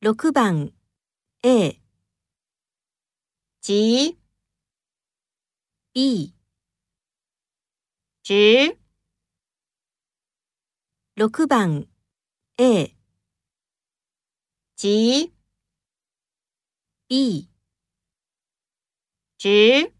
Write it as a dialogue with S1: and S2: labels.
S1: 6番。A
S2: 急、
S1: B
S2: 直、
S1: 6番。A
S2: 急、
S1: B
S2: 直、